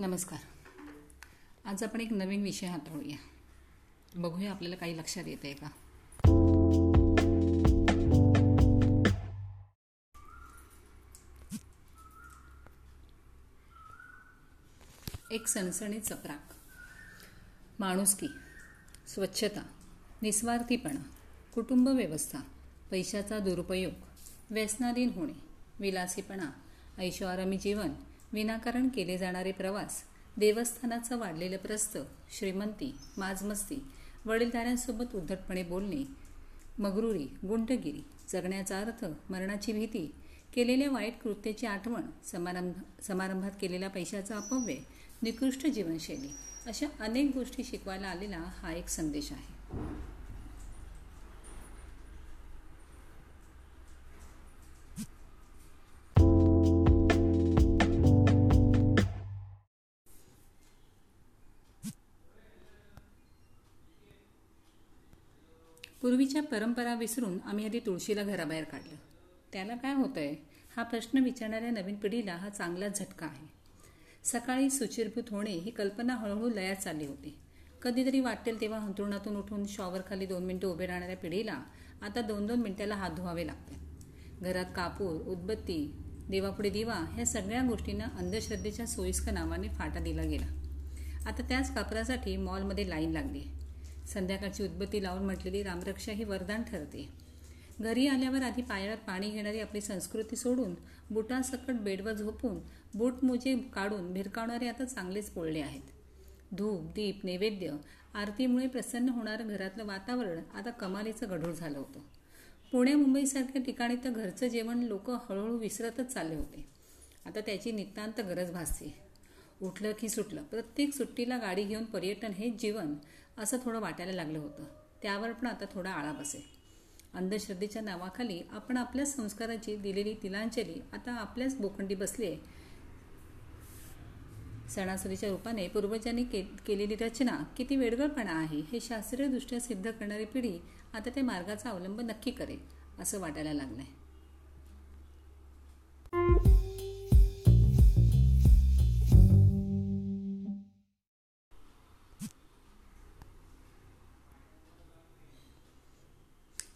नमस्कार. आज आपण एक नवीन विषय हाताळूया. बघूया आपल्याला काही लक्षात येत आहे का? एक सणसणीत चपराक. माणुसकी स्वच्छता निस्वार्थीपणा कुटुंब व्यवस्था पैशाचा दुरुपयोग व्यसनाधीन होणे विलासीपणा ऐशोआरामी जीवन विनाकारण केले जाणारे प्रवास देवस्थानाचं वाढलेलं प्रस्त श्रीमंती माजमस्ती वडीलधाऱ्यांसोबत उद्धटपणे बोलणे मगरुरी गुंडगिरी जगण्याचा अर्थ मरणाची भीती केलेल्या वाईट कृत्याची आठवण समारंभ समारंभात केलेल्या पैशाचा अपव्यय निकृष्ट जीवनशैली अशा अनेक गोष्टी शिकवायला आलेला हा एक संदेश आहे. पूर्वीच्या परंपरा विसरून आम्ही आधी तुळशीला घराबाहेर काढलं. त्याला काय होतंय? हा प्रश्न विचारणाऱ्या नवीन पिढीला हा चांगलाच झटका आहे. सकाळी सुचिरभूत होणे ही कल्पना हळूहळू लयात चालली होती. कधीतरी वाटेल तेव्हा अंथरुणातून उठून शॉवरखाली दोन मिनटं उभे राहणाऱ्या पिढीला आता दोन दोन मिनिटाला हात धुवावे लागते घरात कापूर उदबत्ती देवापुढे दिवा ह्या सगळ्या गोष्टींना अंधश्रद्धेच्या सोयीस्कर नावाने फाटा दिला गेला. आता त्याच कापरासाठी मॉलमध्ये लाईन लागली संध्याकाळची उदबत्ती लावून म्हटलेली रामरक्षा ही वरदान ठरते. घरी आल्यावर आधी पायात पाणी घेणारी आपली संस्कृती सोडून बुटांसकट बेडवर झोपून बूट मोजे काढून भिरकावणारे आता चांगलेच पोळले आहेत. धूप दीप नैवेद्य आरतीमुळे प्रसन्न होणारं घरातलं वातावरण आता कमालीचं गढूळ झालं होतं. पुणे मुंबईसारख्या ठिकाणी तर घरचं जेवण लोक हळूहळू विसरतच चालले होते. आता त्याची नितांत गरज भासते. उठलं की सुटलं. प्रत्येक सुट्टीला गाडी घेऊन पर्यटन हे जीवन असं थोडं वाटायला लागलं होतं. त्यावर पण आता थोडा आळा बसेल. अंधश्रद्धेच्या नावाखाली आपण आपल्याच संस्काराची दिलेली तिलांजली आता आपल्याच बोखंडी बसली सणासुदीच्या रूपाने पूर्वजांनी के केलेली रचना किती वेडगळपणा आहे हे शास्त्रीयदृष्ट्या सिद्ध करणारी पिढी आता त्या मार्गाचा अवलंब नक्की करेल असं वाटायला लागलंय.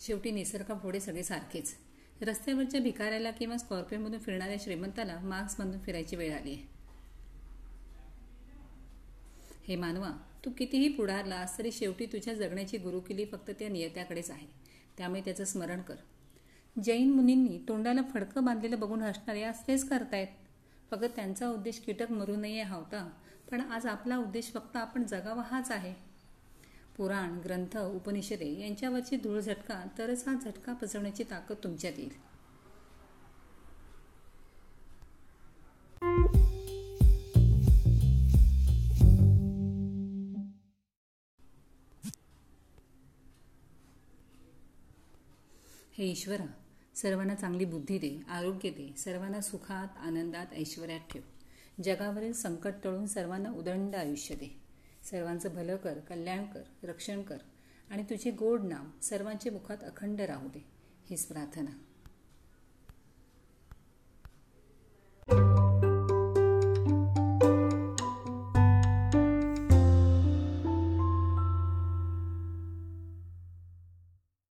शेवटी निसर्गापुढे सगळे सारखेच. रस्त्यावरच्या भिकाऱ्याला किंवा स्कॉर्पिओमधून फिरणाऱ्या श्रीमंताला मास्क बांधून फिरायची वेळ आली. आहे हे मानवा तू कितीही पुढारलास तरी शेवटी तुझ्या जगण्याची गुरुकिली फक्त त्या नियत्याकडेच आहे. त्यामुळे त्याचं स्मरण कर. जैन मुनींनी तोंडाला फडकं बांधलेलं बघून हसणारे आज तेच करतायत. फक्त त्यांचा उद्देश कीटक मरू नये हा होता पण आज आपला उद्देश फक्त आपण जगावा हाच आहे. पुराण ग्रंथ उपनिषदे यांच्यावरची धूळ झटका तरच हा झटका पचवण्याची ताकद तुमच्यात येईल. हे ईश्वरा सर्वांना चांगली बुद्धी दे आरोग्य दे सर्वांना सुखात आनंदात ऐश्वर्यात ठेव. जगावरील संकट टळून सर्वांना उदंड आयुष्य दे. सर्वांचं भलं कर कल्याण कर रक्षण कर आणि तुझे गोड नाम सर्वांचे मुखात अखंड राहू दे हीच प्रार्थना.